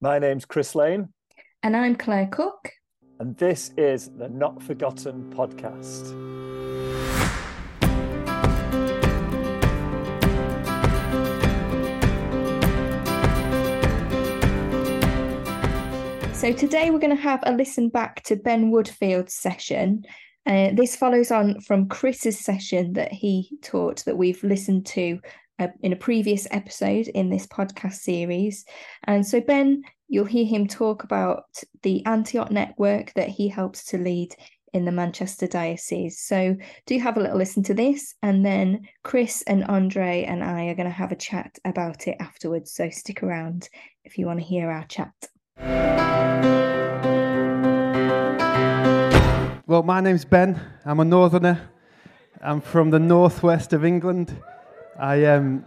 My name's Chris Lane, And I'm Claire Cook. and this is the Not Forgotten podcast. So today we're going to have a listen back to Ben Woodfield's session. Uh, this follows on from Chris's session that he taught that we've listened to in a previous episode in this podcast series. And so, Ben, you'll hear him talk about the Antioch network that he helps to lead in the Manchester Diocese. So, do have a little listen to this, and then Chris and Andre and I are going to have a chat about it afterwards. So, stick around if you want to hear our chat. Well, my name's Ben. I'm a northerner. I'm from the northwest of England. I am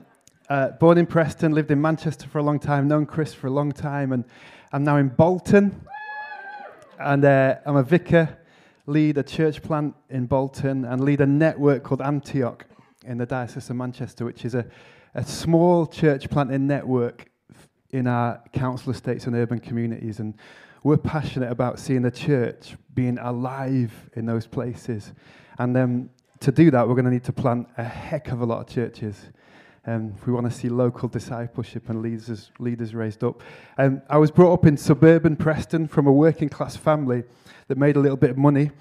uh, born in Preston, lived in Manchester for a long time, known Chris for a long time, and I'm now in Bolton. And uh, I'm a vicar, lead a church plant in Bolton, and lead a network called Antioch in the Diocese of Manchester, which is a, a small church planting network in our council estates and urban communities. And we're passionate about seeing the church being alive in those places. And um, to do that, we're going to need to plant a heck of a lot of churches. Um, we want to see local discipleship and leaders, leaders raised up. Um, I was brought up in suburban Preston from a working class family that made a little bit of money.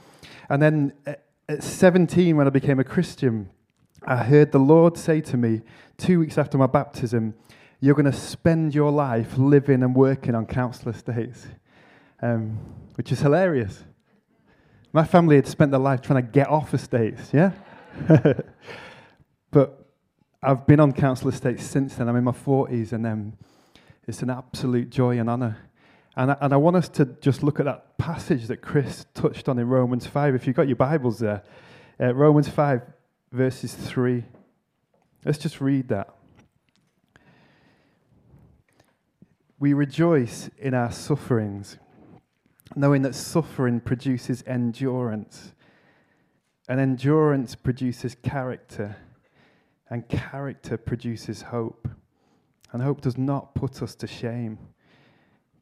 And then at at 17, when I became a Christian, I heard the Lord say to me, two weeks after my baptism, You're going to spend your life living and working on council estates um, which is hilarious. My family had spent their life trying to get off estates, yeah? but I've been on council estates since then. I'm in my 40s, and um, it's an absolute joy and honour. And I, and I want us to just look at that passage that Chris touched on in Romans 5. If you've got your Bibles there, uh, Romans 5, verses 3. Let's just read that. We rejoice in our sufferings knowing that suffering produces endurance, and endurance produces character, and character produces hope. And hope does not put us to shame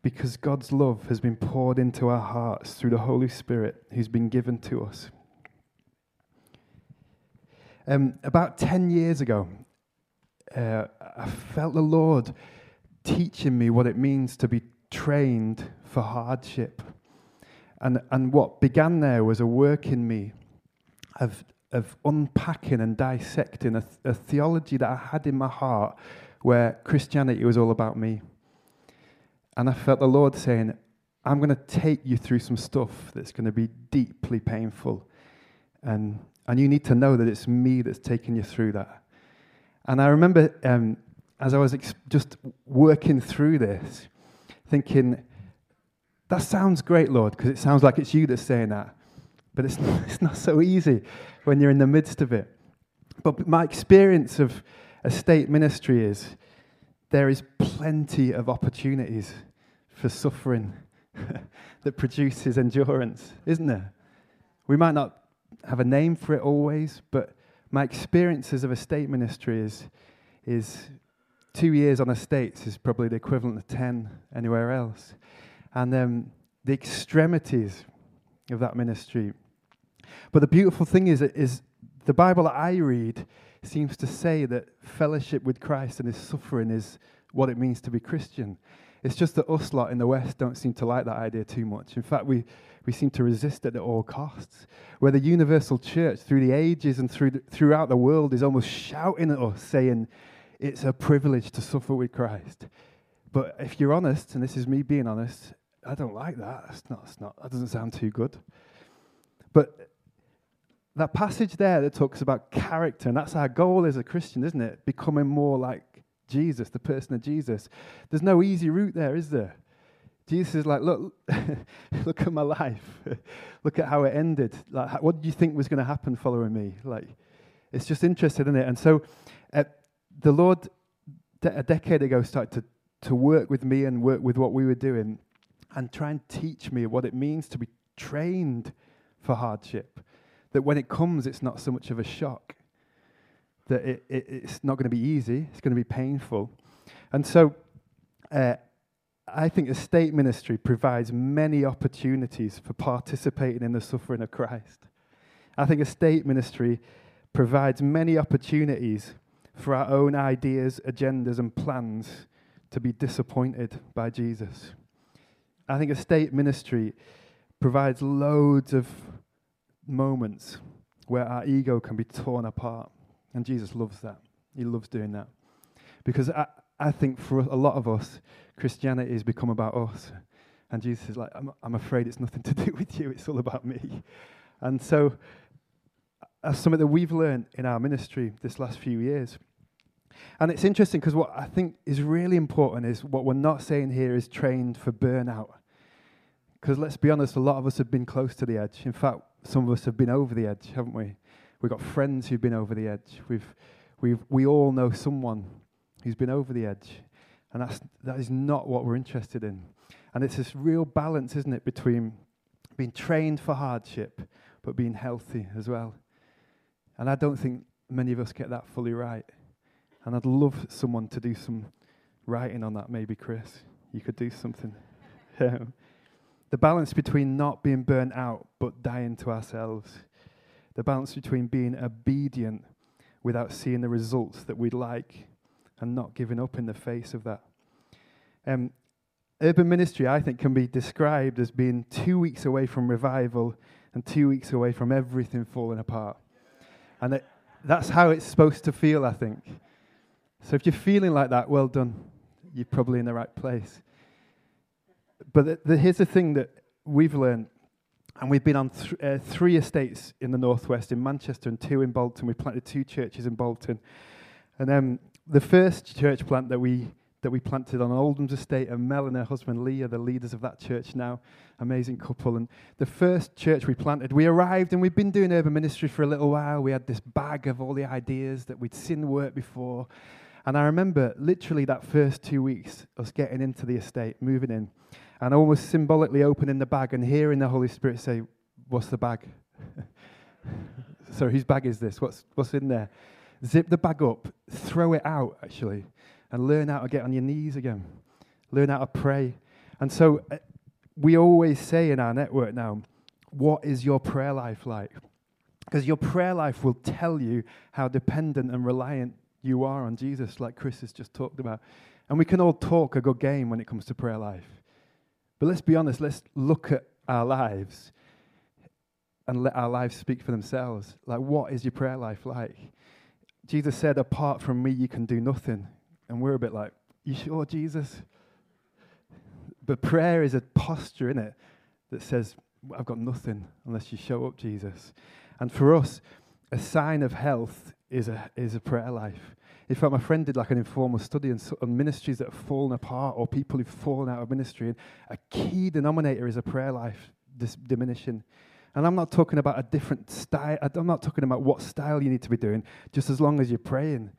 because God's love has been poured into our hearts through the Holy Spirit who's been given to us. Um, about 10 years ago, uh, I felt the Lord teaching me what it means to be trained for hardship. And, and what began there was a work in me of, of unpacking and dissecting a, a theology that I had in my heart where Christianity was all about me. And I felt the Lord saying, I'm going to take you through some stuff that's going to be deeply painful. And, and you need to know that it's me that's taking you through that. And I remember um, as I was ex- just working through this, thinking, that sounds great, Lord, because it sounds like it's you that's saying that. But it's not, it's not so easy when you're in the midst of it. But my experience of estate ministry is there is plenty of opportunities for suffering that produces endurance, isn't there? We might not have a name for it always, but my experiences of estate ministry is, is two years on estates is probably the equivalent of 10 anywhere else and um, the extremities of that ministry. But the beautiful thing is, is the Bible that I read seems to say that fellowship with Christ and his suffering is what it means to be Christian. It's just that us lot in the West don't seem to like that idea too much. In fact, we, we seem to resist it at all costs. Where the universal church, through the ages and through the, throughout the world, is almost shouting at us, saying, It's a privilege to suffer with Christ. But if you're honest, and this is me being honest, I don't like that. That's not, that's not, that doesn't sound too good. But that passage there that talks about character, and that's our goal as a Christian, isn't it? Becoming more like Jesus, the person of Jesus. There's no easy route there, is there? Jesus is like, look, look at my life. look at how it ended. Like, what do you think was going to happen following me? Like, it's just interesting, isn't it? And so, uh, the Lord, de- a decade ago, started to to work with me and work with what we were doing and try and teach me what it means to be trained for hardship. That when it comes, it's not so much of a shock. That it, it, it's not going to be easy, it's going to be painful. And so uh, I think estate ministry provides many opportunities for participating in the suffering of Christ. I think estate ministry provides many opportunities for our own ideas, agendas, and plans to be disappointed by Jesus. I think estate ministry provides loads of moments where our ego can be torn apart. And Jesus loves that. He loves doing that. Because I, I think for a lot of us, Christianity has become about us. And Jesus is like, I'm, I'm afraid it's nothing to do with you, it's all about me. And so, uh, that's something that we've learned in our ministry this last few years. And it's interesting because what I think is really important is what we're not saying here is trained for burnout. Because let's be honest, a lot of us have been close to the edge. In fact, some of us have been over the edge, haven't we? We've got friends who've been over the edge. We've, we've, we all know someone who's been over the edge. And that's, that is not what we're interested in. And it's this real balance, isn't it, between being trained for hardship, but being healthy as well. And I don't think many of us get that fully right. And I'd love someone to do some writing on that, maybe, Chris. You could do something. the balance between not being burnt out but dying to ourselves. The balance between being obedient without seeing the results that we'd like and not giving up in the face of that. Um, urban ministry, I think, can be described as being two weeks away from revival and two weeks away from everything falling apart. And that's how it's supposed to feel, I think. So if you're feeling like that, well done. You're probably in the right place. But the, the, here's the thing that we've learned, and we've been on th- uh, three estates in the northwest, in Manchester and two in Bolton. We planted two churches in Bolton. And um, the first church plant that we that we planted on Oldham's estate, and Mel and her husband Lee are the leaders of that church now. Amazing couple. And the first church we planted, we arrived and we'd been doing urban ministry for a little while. We had this bag of all the ideas that we'd seen work before. And I remember literally that first two weeks, us getting into the estate, moving in, and almost symbolically opening the bag and hearing the Holy Spirit say, What's the bag? so, whose bag is this? What's, what's in there? Zip the bag up, throw it out, actually, and learn how to get on your knees again. Learn how to pray. And so, uh, we always say in our network now, What is your prayer life like? Because your prayer life will tell you how dependent and reliant you are on Jesus, like Chris has just talked about. And we can all talk a good game when it comes to prayer life. But let's be honest, let's look at our lives and let our lives speak for themselves. Like, what is your prayer life like? Jesus said, Apart from me, you can do nothing. And we're a bit like, You sure, Jesus? But prayer is a posture in it that says, I've got nothing unless you show up, Jesus. And for us, a sign of health is a, is a prayer life. In fact, my friend did like an informal study on, on ministries that have fallen apart or people who've fallen out of ministry. And a key denominator is a prayer life dis- diminishing. And I'm not talking about a different style. I'm not talking about what style you need to be doing, just as long as you're praying.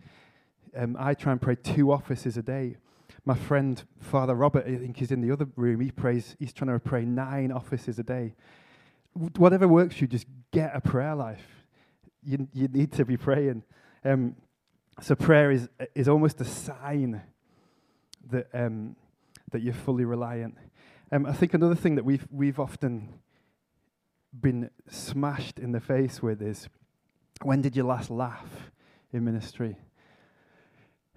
Um, I try and pray two offices a day. My friend, Father Robert, I think he's in the other room. He prays, he's trying to pray nine offices a day. Whatever works you, just get a prayer life you, you need to be praying. Um, so prayer is, is almost a sign that, um, that you're fully reliant. Um, I think another thing that we've, we've often been smashed in the face with is when did you last laugh in ministry?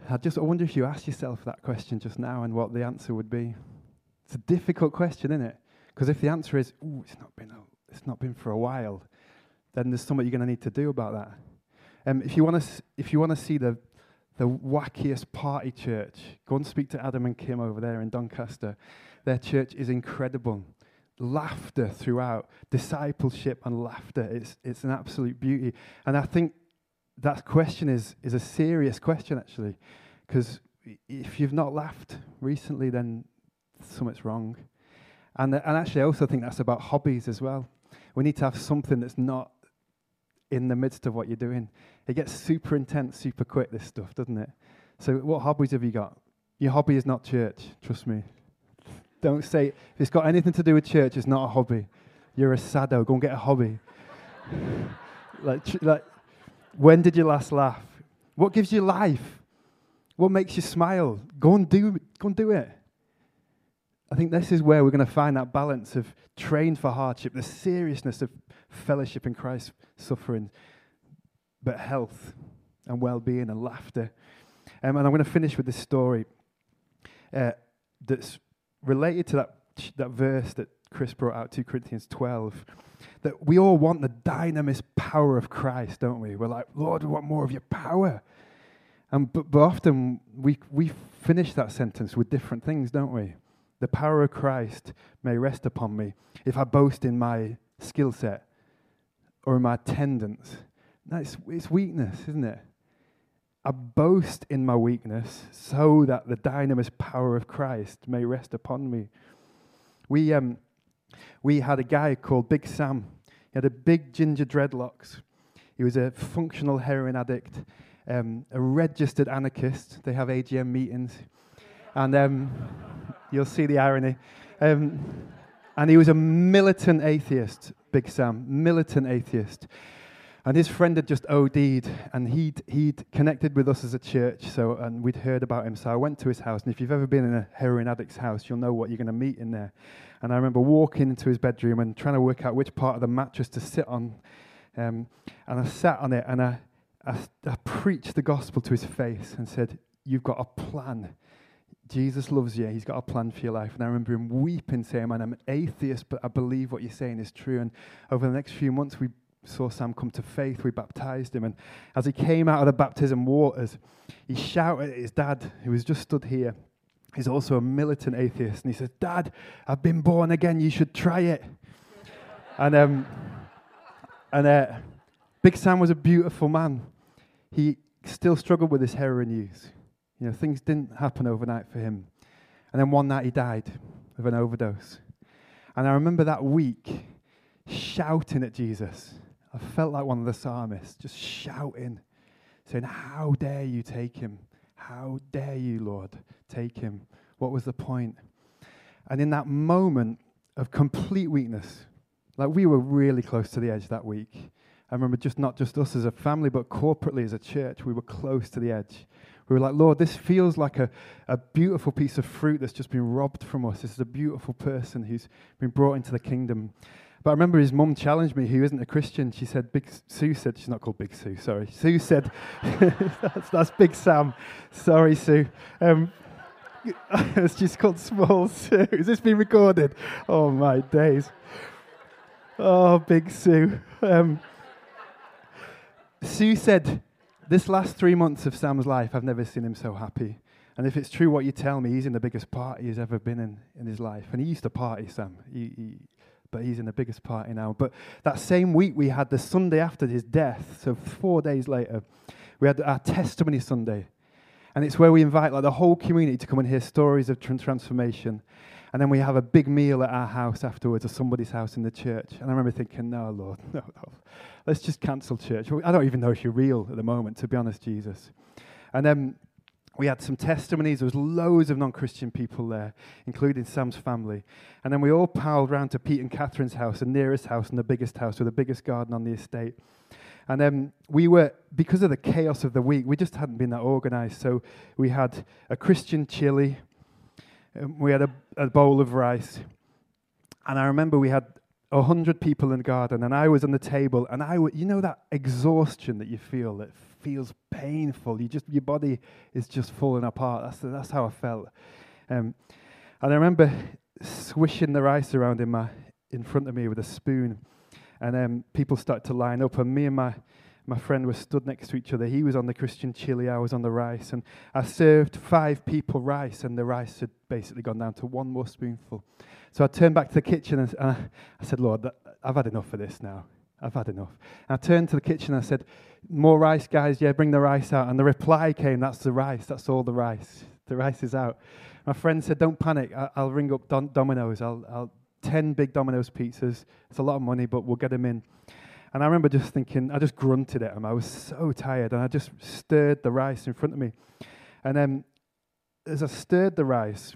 I just I wonder if you ask yourself that question just now and what the answer would be. It's a difficult question, isn't it? Because if the answer is, "Ooh, it's not been a, it's not been for a while," then there's something you're going to need to do about that. Um, if you want to, if you want to see the the wackiest party church, go and speak to Adam and Kim over there in Doncaster. Their church is incredible. Laughter throughout, discipleship and laughter. It's it's an absolute beauty. And I think that question is is a serious question actually, because if you've not laughed recently, then something's wrong. And and actually, I also think that's about hobbies as well. We need to have something that's not in the midst of what you're doing. It gets super intense super quick, this stuff, doesn't it? So, what hobbies have you got? Your hobby is not church, trust me. Don't say, if it's got anything to do with church, it's not a hobby. You're a sado, go and get a hobby. like, like, when did you last laugh? What gives you life? What makes you smile? Go and do, go and do it. I think this is where we're going to find that balance of trained for hardship, the seriousness of fellowship in Christ's suffering, but health and well being and laughter. Um, and I'm going to finish with this story uh, that's related to that, that verse that Chris brought out, 2 Corinthians 12. That we all want the dunamis power of Christ, don't we? We're like, Lord, we want more of your power. And but, but often we, we finish that sentence with different things, don't we? The power of Christ may rest upon me if I boast in my skill set or in my attendance. That's it's weakness, isn't it? I boast in my weakness so that the dunamis power of Christ may rest upon me. We, um, we had a guy called Big Sam. He had a big ginger dreadlocks. He was a functional heroin addict, um, a registered anarchist. They have AGM meetings. And um, you'll see the irony. Um, and he was a militant atheist, Big Sam, militant atheist. And his friend had just OD'd, and he'd, he'd connected with us as a church, so, and we'd heard about him. So I went to his house, and if you've ever been in a heroin addict's house, you'll know what you're going to meet in there. And I remember walking into his bedroom and trying to work out which part of the mattress to sit on. Um, and I sat on it, and I, I, I preached the gospel to his face and said, You've got a plan. Jesus loves you. He's got a plan for your life. And I remember him weeping, saying, Man, I'm an atheist, but I believe what you're saying is true. And over the next few months, we saw Sam come to faith. We baptized him. And as he came out of the baptism waters, he shouted at his dad, who was just stood here. He's also a militant atheist. And he says, Dad, I've been born again. You should try it. and um, and uh, Big Sam was a beautiful man. He still struggled with his heroin use. You know, things didn't happen overnight for him. And then one night he died of an overdose. And I remember that week shouting at Jesus. I felt like one of the psalmists, just shouting, saying, How dare you take him? How dare you, Lord, take him? What was the point? And in that moment of complete weakness, like we were really close to the edge that week. I remember just not just us as a family, but corporately as a church, we were close to the edge. We were like, Lord, this feels like a, a beautiful piece of fruit that's just been robbed from us. This is a beautiful person who's been brought into the kingdom. But I remember his mum challenged me, who isn't a Christian. She said, Big Sue said, she's not called Big Sue, sorry. Sue said, that's, that's, Big Sam. Sorry, Sue. Um, it's just called Small Sue. Has this been recorded? Oh, my days. Oh, Big Sue. Um, Sue said, This last three months of Sam's life, I've never seen him so happy. And if it's true what you tell me, he's in the biggest party he's ever been in in his life. And he used to party, Sam. He, he, but he's in the biggest party now. But that same week, we had the Sunday after his death, so four days later, we had our testimony Sunday. And it's where we invite like the whole community to come and hear stories of transformation. And then we have a big meal at our house afterwards, or somebody's house in the church. And I remember thinking, no, Lord, no, no. Let's just cancel church. I don't even know if you're real at the moment, to be honest, Jesus. And then we had some testimonies. There was loads of non-Christian people there, including Sam's family. And then we all piled round to Pete and Catherine's house, the nearest house and the biggest house with the biggest garden on the estate. And then we were, because of the chaos of the week, we just hadn't been that organized. So we had a Christian chili, um, we had a, a bowl of rice. And I remember we had a hundred people in the garden, and I was on the table, and I, w- you know, that exhaustion that you feel that feels painful. You just your body is just falling apart. That's that's how I felt. Um, and I remember swishing the rice around in my in front of me with a spoon, and um, people started to line up, and me and my my friend was stood next to each other. He was on the Christian chili, I was on the rice, and I served five people rice, and the rice had basically gone down to one more spoonful. So I turned back to the kitchen and I, said, Lord, I've had enough of this now. I've had enough. And I turned to the kitchen and I said, More rice, guys. Yeah, bring the rice out. And the reply came, That's the rice. That's all the rice. The rice is out. My friend said, Don't panic. I- will ring up Domino's. I'll, I'll 10 big Domino's pizzas. It's a lot of money, but we'll get them in. And I remember just thinking, I just grunted at him. I was so tired. And I just stirred the rice in front of me. And then as I stirred the rice,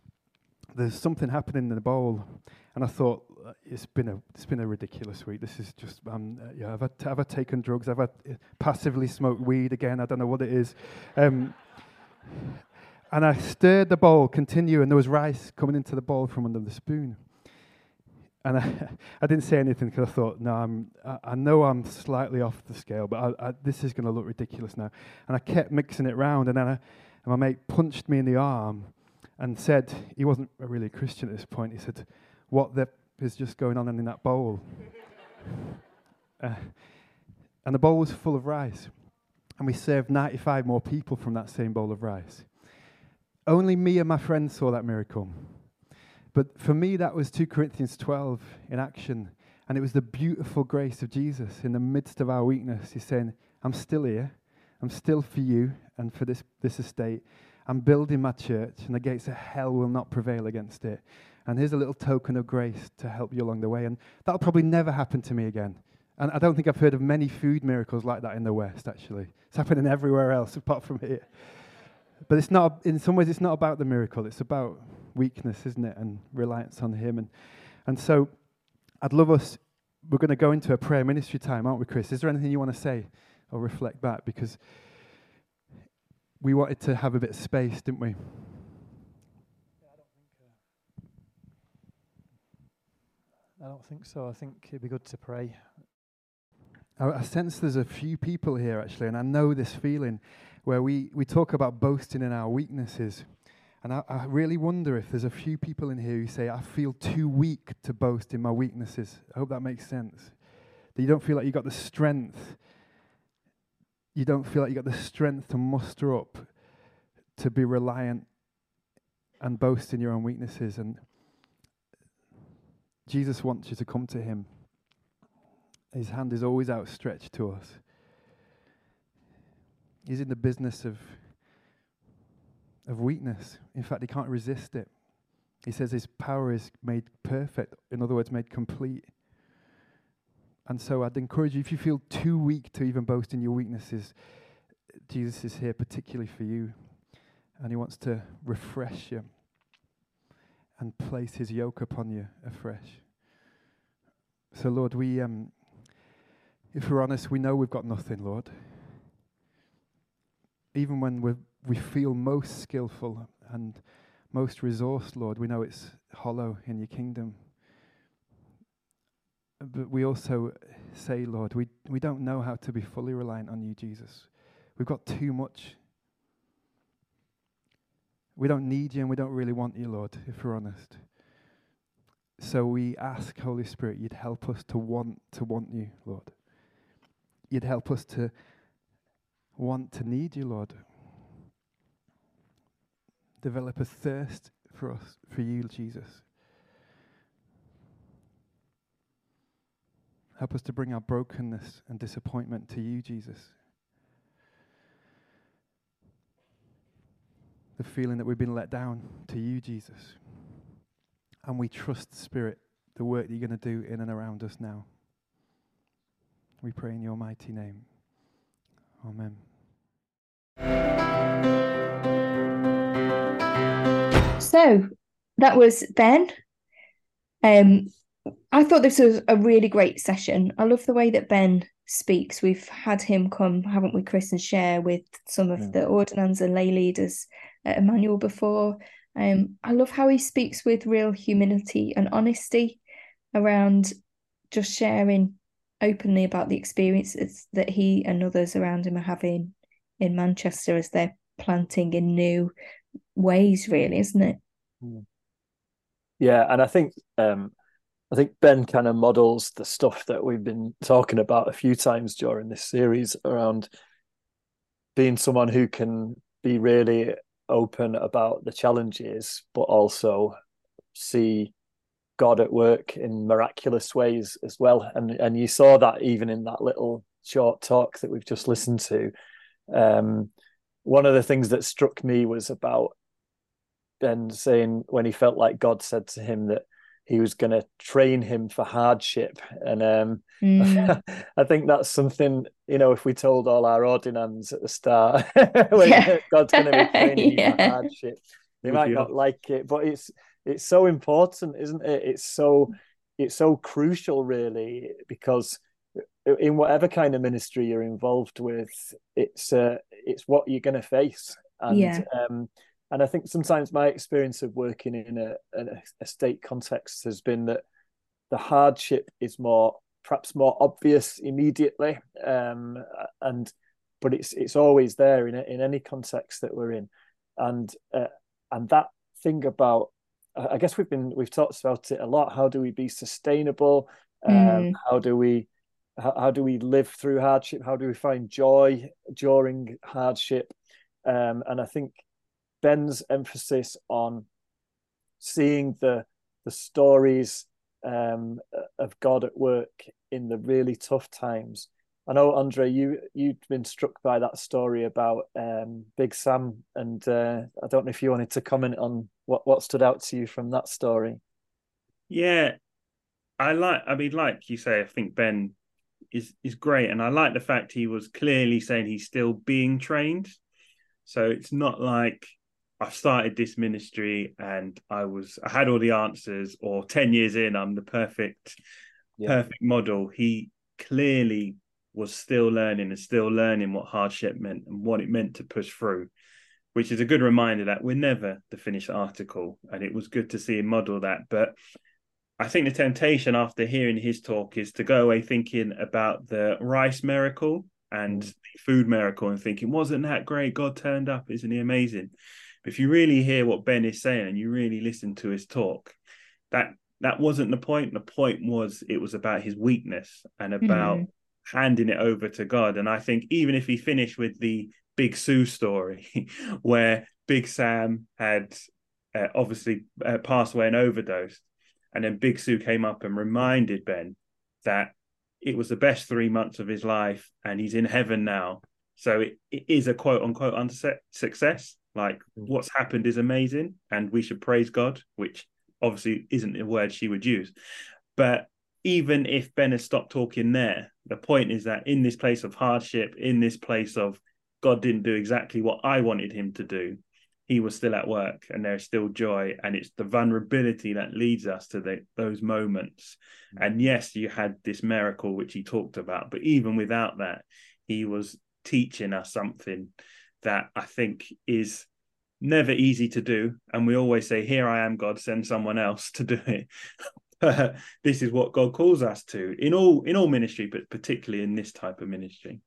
there's something happening in the bowl. And I thought, it's been a it's been a ridiculous week. This is just um, yeah. Have I, have I taken drugs? Have I uh, passively smoked weed again? I don't know what it is. Um, And I stirred the bowl, continue, and there was rice coming into the bowl from under the spoon. And I, I didn't say anything because I thought, no, I'm, I, I, know I'm slightly off the scale, but I, this is going to look ridiculous now. And I kept mixing it round, and then and my mate punched me in the arm and said, he wasn't really a Christian at this point, he said, what the is just going on in that bowl? uh, and the bowl was full of rice. And we served 95 more people from that same bowl of rice. Only me and my friends saw that miracle. But for me, that was 2 Corinthians 12 in action. And it was the beautiful grace of Jesus in the midst of our weakness. He's saying, I'm still here. I'm still for you and for this, this estate. I'm building my church, and the gates of hell will not prevail against it. And here's a little token of grace to help you along the way. And that'll probably never happen to me again. And I don't think I've heard of many food miracles like that in the West, actually. It's happening everywhere else apart from here. But it's not, in some ways, it's not about the miracle. It's about weakness, isn't it? And reliance on Him. And, and so I'd love us, we're going to go into a prayer ministry time, aren't we, Chris? Is there anything you want to say or reflect back? Because we wanted to have a bit of space, didn't we? I don't think so. I think it'd be good to pray. I, I sense there's a few people here actually, and I know this feeling where we, we talk about boasting in our weaknesses. And I, I, really wonder if there's a few people in here who say, I feel too weak to boast in my weaknesses. I hope that makes sense. That you don't feel like you've got the strength. You don't feel like you've got the strength to muster up, to be reliant and boast in your own weaknesses. And Jesus wants you to come to him. His hand is always outstretched to us. He's in the business of, of weakness. In fact, he can't resist it. He says his power is made perfect, in other words, made complete. And so I'd encourage you, if you feel too weak to even boast in your weaknesses, Jesus is here particularly for you. And he wants to refresh you and place his yoke upon you afresh. So, Lord, we, um, if we're honest, we know we've got nothing, Lord. Even when we we feel most skillful and most resourced, Lord, we know it's hollow in your kingdom. But we also say, Lord, we, we don't know how to be fully reliant on you, Jesus. We've got too much we don't need you and we don't really want you, Lord, if we're honest. So we ask, Holy Spirit, you'd help us to want to want you, Lord. You'd help us to want to need you, Lord. Develop a thirst for us, for you, Jesus. Help us to bring our brokenness and disappointment to you, Jesus. the feeling that we've been let down to you, Jesus. And we trust, Spirit, the work that you're going to do in and around us now. We pray in your mighty name. Amen. So that was Ben. Um, I thought this was a really great session. I love the way that Ben speaks. We've had him come, haven't we, Chris, and share with some of yeah. the ordinands and lay leaders at Emmanuel before. Um, I love how he speaks with real humility and honesty around just sharing openly about the experiences that he and others around him are having in Manchester as they're planting in new ways, really, isn't it? Hmm. Yeah, and I think um, I think Ben kind of models the stuff that we've been talking about a few times during this series around being someone who can be really open about the challenges, but also see God at work in miraculous ways as well. And and you saw that even in that little short talk that we've just listened to. Um, one of the things that struck me was about Ben saying when he felt like God said to him that he was going to train him for hardship. And um, mm. I think that's something, you know, if we told all our ordinands at the start, when yeah. God's going to be training yeah. you for hardship, they might not like it, but it's it's so important, isn't it? It's so it's so crucial, really, because in whatever kind of ministry you're involved with, it's uh, it's what you're going to face, and yeah. um, and I think sometimes my experience of working in a, a state context has been that the hardship is more perhaps more obvious immediately, um, and but it's it's always there in in any context that we're in, and uh, and that thing about I guess we've been we've talked about it a lot. How do we be sustainable? Um, mm. How do we how, how, do we live through hardship? How do we find joy during hardship? Um, and I think Ben's emphasis on seeing the the stories um, of God at work in the really tough times. I know Andre, you you've been struck by that story about um, Big Sam, and uh, I don't know if you wanted to comment on what what stood out to you from that story. Yeah, I like. I mean, like you say, I think Ben is is great, and I like the fact he was clearly saying he's still being trained. So it's not like I've started this ministry and I was I had all the answers, or ten years in, I'm the perfect yeah. perfect model. He clearly was still learning and still learning what hardship meant and what it meant to push through, which is a good reminder that we're never the finished article. And it was good to see him model that. But I think the temptation after hearing his talk is to go away thinking about the rice miracle and mm. the food miracle and thinking, wasn't that great? God turned up, isn't he amazing? But if you really hear what Ben is saying and you really listen to his talk, that that wasn't the point. The point was it was about his weakness and about mm handing it over to God. And I think even if he finished with the Big Sue story, where Big Sam had uh, obviously uh, passed away and overdosed, and then Big Sue came up and reminded Ben that it was the best three months of his life and he's in heaven now. So it, it is a quote unquote success. Like mm. what's happened is amazing and we should praise God, which obviously isn't a word she would use. But even if Ben has stopped talking there, the point is that in this place of hardship, in this place of God didn't do exactly what I wanted him to do, he was still at work and there's still joy. And it's the vulnerability that leads us to the, those moments. Mm. And yes, you had this miracle, which he talked about, but even without that, he was teaching us something that I think is never easy to do. And we always say, Here I am, God, send someone else to do it. this is what God calls us to in all in all ministry, but particularly in this type of ministry.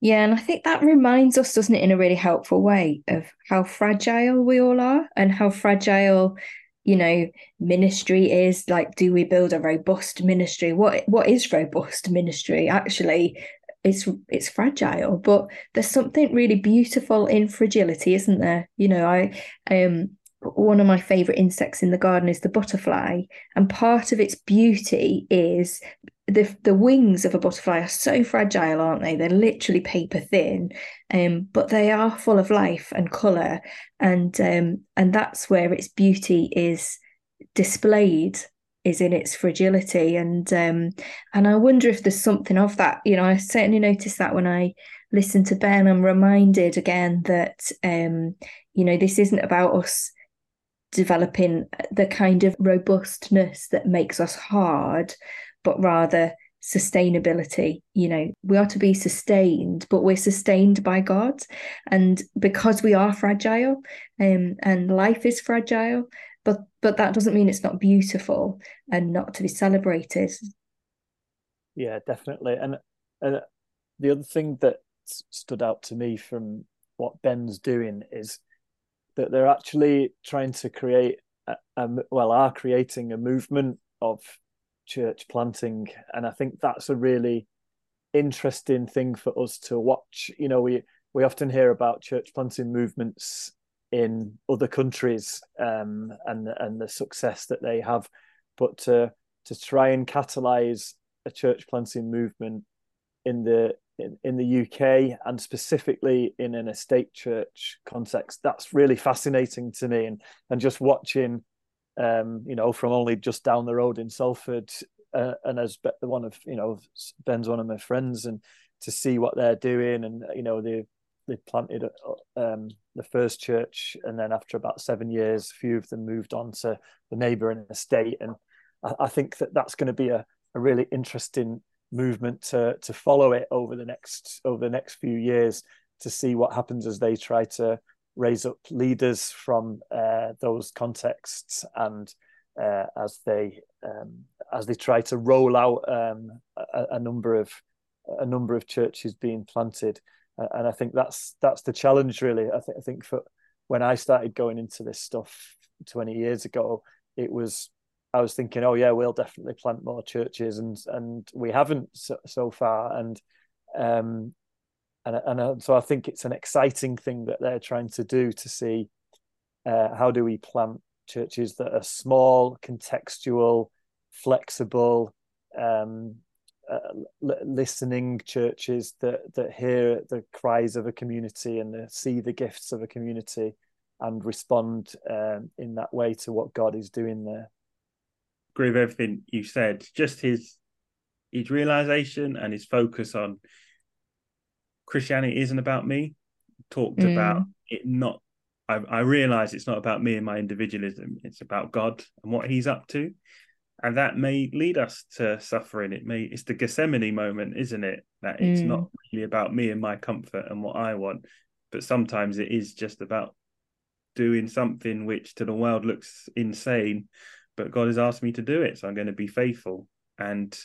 Yeah, and I think that reminds us, doesn't it, in a really helpful way of how fragile we all are and how fragile, you know, ministry is. Like, do we build a robust ministry? What what is robust ministry? Actually, it's it's fragile, but there's something really beautiful in fragility, isn't there? You know, I um one of my favorite insects in the garden is the butterfly and part of its beauty is the the wings of a butterfly are so fragile aren't they? They're literally paper thin um but they are full of life and color and um and that's where its beauty is displayed is in its fragility. And um and I wonder if there's something of that. You know I certainly noticed that when I listen to Ben. I'm reminded again that um you know this isn't about us developing the kind of robustness that makes us hard, but rather sustainability. You know, we are to be sustained, but we're sustained by God. And because we are fragile um, and life is fragile, but but that doesn't mean it's not beautiful and not to be celebrated. Yeah, definitely. And and the other thing that stood out to me from what Ben's doing is that they're actually trying to create a, a, well are creating a movement of church planting. And i think that's a really interesting thing for us to watch. You know we we often hear about church planting movements in other countries um, and and the success that they have. But to to try and catalyze a church planting movement in the in, in the UK and specifically in an estate church context. That's really fascinating to me, and and just watching, um, you know, from only just down the road in Salford, uh, and as one of you know Ben's one of my friends, and to see what they're doing, and you know they they planted uh, um, the first church, and then after about seven years, a few of them moved on to the neighbouring estate, and I, I think that that's going to be a, a really interesting movement to to follow it over the next over the next few years to see what happens as they try to raise up leaders from uh, those contexts and uh, as they um, as they try to roll out um, a, a, number of a number of churches being planted, and I think that's that's the challenge really. I think I think for when I started going into this stuff twenty years ago, it was I was thinking, oh yeah, we'll definitely plant more churches, and and we haven't so, so far, and um, and and so I think it's an exciting thing that they're trying to do to see uh, how do we plant churches that are small, contextual, flexible, um, uh, listening churches that that hear the cries of a community and see the gifts of a community and respond um, in that way to what God is doing there agree with everything you said. Just his his realization and his focus on Christianity isn't about me. Talked mm. about it not. I, I realize it's not about me and my individualism. It's about God and what He's up to, and that may lead us to suffering. It may. It's the Gethsemane moment, isn't it? That it's mm. not really about me and my comfort and what I want, but sometimes it is just about doing something which to the world looks insane but God has asked me to do it, so I'm going to be faithful. And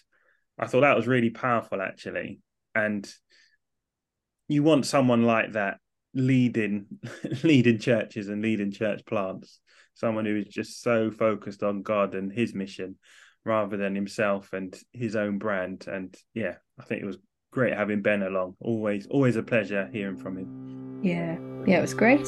I thought that was really powerful, actually. And you want someone like that leading leading churches and leading church plants. Someone who is just so focused on god and his mission rather than himself and his own brand. And yeah i think it was great having ben along. Always always a pleasure hearing from him. Yeah. Yeah it was great